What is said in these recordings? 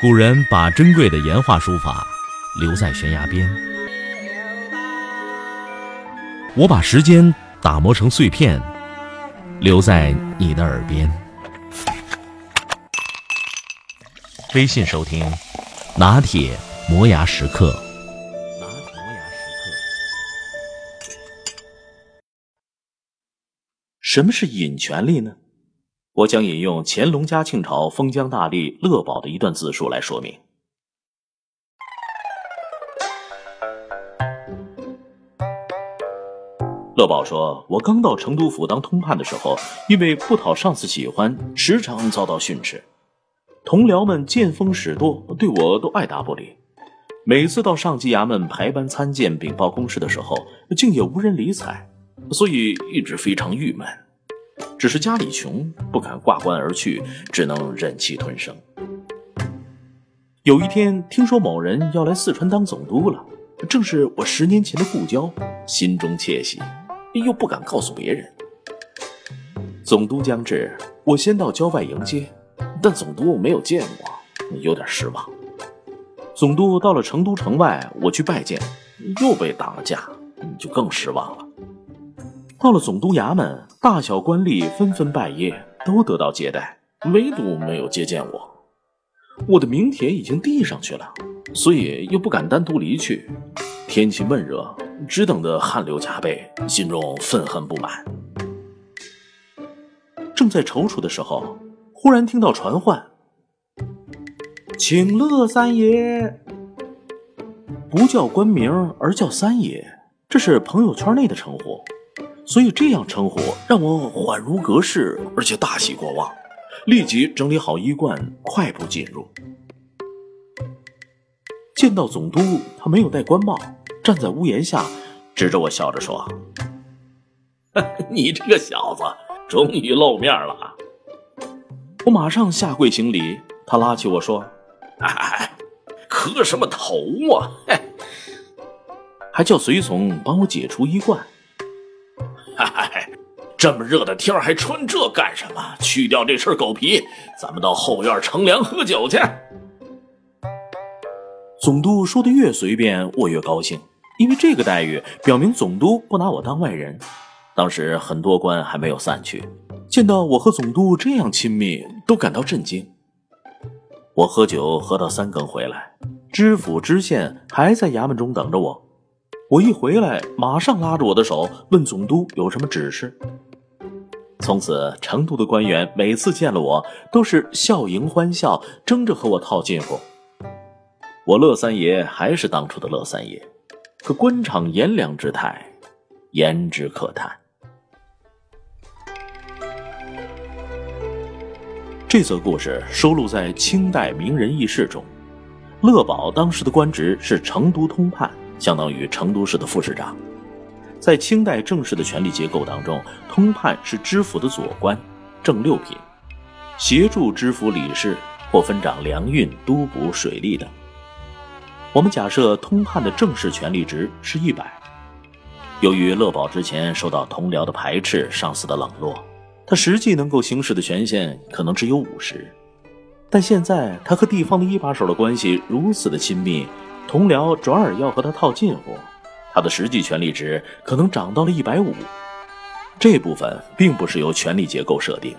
古人把珍贵的岩画书法留在悬崖边，我把时间打磨成碎片，留在你的耳边。微信收听，拿铁磨牙时刻。拿铁磨牙时刻。什么是隐权力呢？我将引用乾隆嘉庆朝封疆大吏乐宝的一段自述来说明。乐宝说：“我刚到成都府当通判的时候，因为不讨上司喜欢，时常遭到训斥。同僚们见风使舵，对我都爱答不理。每次到上级衙门排班参见、禀报公事的时候，竟也无人理睬，所以一直非常郁闷。”只是家里穷，不敢挂冠而去，只能忍气吞声。有一天，听说某人要来四川当总督了，正是我十年前的故交，心中窃喜，又不敢告诉别人。总督将至，我先到郊外迎接，但总督没有见我，有点失望。总督到了成都城外，我去拜见，又被挡了驾，就更失望了。到了总督衙门，大小官吏纷纷拜谒，都得到接待，唯独没有接见我。我的名帖已经递上去了，所以又不敢单独离去。天气闷热，只等得汗流浃背，心中愤恨不满。正在踌躇的时候，忽然听到传唤：“请乐三爷。”不叫官名，而叫三爷，这是朋友圈内的称呼。所以这样称呼让我恍如隔世，而且大喜过望，立即整理好衣冠，快步进入。见到总督，他没有戴官帽，站在屋檐下，指着我笑着说：“ 你这个小子终于露面了。”我马上下跪行礼，他拉起我说：“哎，磕什么头啊？” 还叫随从帮我解除衣冠。这么热的天还穿这干什么？去掉这身狗皮，咱们到后院乘凉喝酒去。总督说的越随便，我越高兴，因为这个待遇表明总督不拿我当外人。当时很多官还没有散去，见到我和总督这样亲密，都感到震惊。我喝酒喝到三更回来，知府知县还在衙门中等着我。我一回来，马上拉着我的手问总督有什么指示。从此，成都的官员每次见了我，都是笑迎欢笑，争着和我套近乎。我乐三爷还是当初的乐三爷，可官场炎凉之态，言之可叹。这则故事收录在清代名人轶事中。乐宝当时的官职是成都通判。相当于成都市的副市长，在清代正式的权力结构当中，通判是知府的左官，正六品，协助知府理事或分掌粮运、督捕、水利等。我们假设通判的正式权力值是一百。由于乐宝之前受到同僚的排斥、上司的冷落，他实际能够行使的权限可能只有五十。但现在他和地方的一把手的关系如此的亲密。同僚转而要和他套近乎，他的实际权力值可能涨到了一百五。这部分并不是由权力结构设定，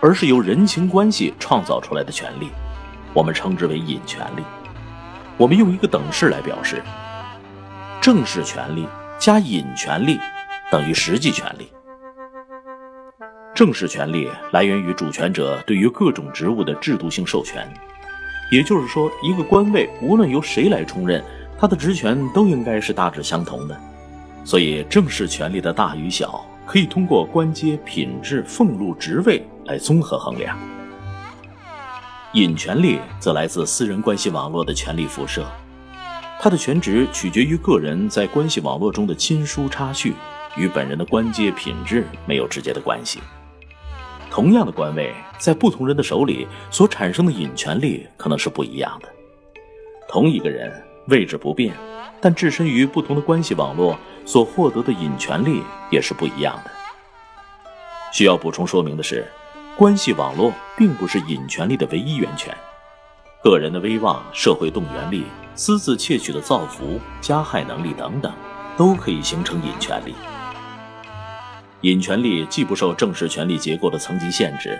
而是由人情关系创造出来的权利，我们称之为隐权力。我们用一个等式来表示：正式权力加隐权力等于实际权力。正式权力来源于主权者对于各种职务的制度性授权。也就是说，一个官位无论由谁来充任，他的职权都应该是大致相同的。所以，正式权力的大与小可以通过官阶、品质、俸禄、职位来综合衡量。隐权力则来自私人关系网络的权力辐射，他的权值取决于个人在关系网络中的亲疏差序，与本人的官阶、品质没有直接的关系。同样的官位，在不同人的手里所产生的隐权力可能是不一样的。同一个人位置不变，但置身于不同的关系网络，所获得的隐权力也是不一样的。需要补充说明的是，关系网络并不是隐权力的唯一源泉。个人的威望、社会动员力、私自窃取的造福、加害能力等等，都可以形成隐权力。隐权力既不受正式权力结构的层级限制，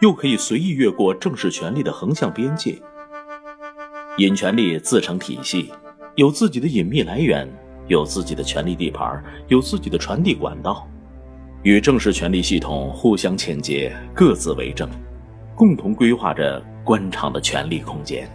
又可以随意越过正式权力的横向边界。隐权力自成体系，有自己的隐秘来源，有自己的权力地盘，有自己的传递管道，与正式权力系统互相衔接，各自为政，共同规划着官场的权力空间。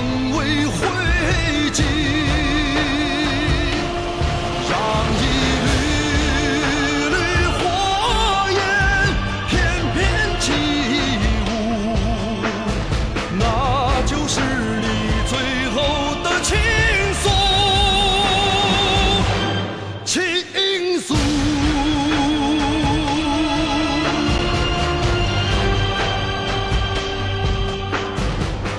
因为。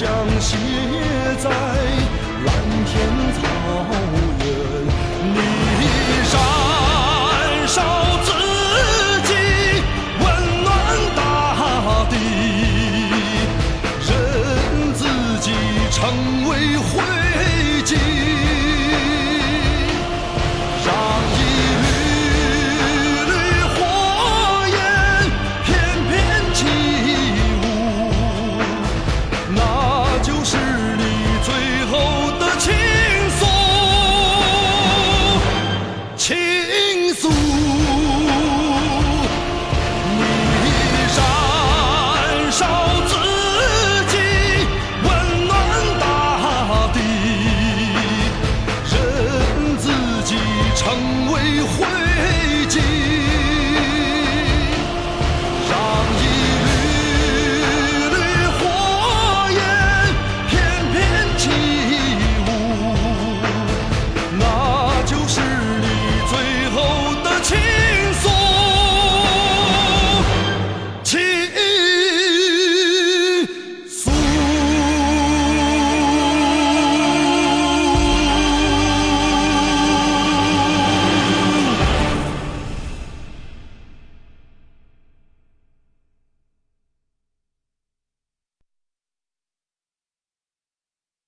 将写在蓝天草原你燃烧自己温暖大地任自己成为灰烬。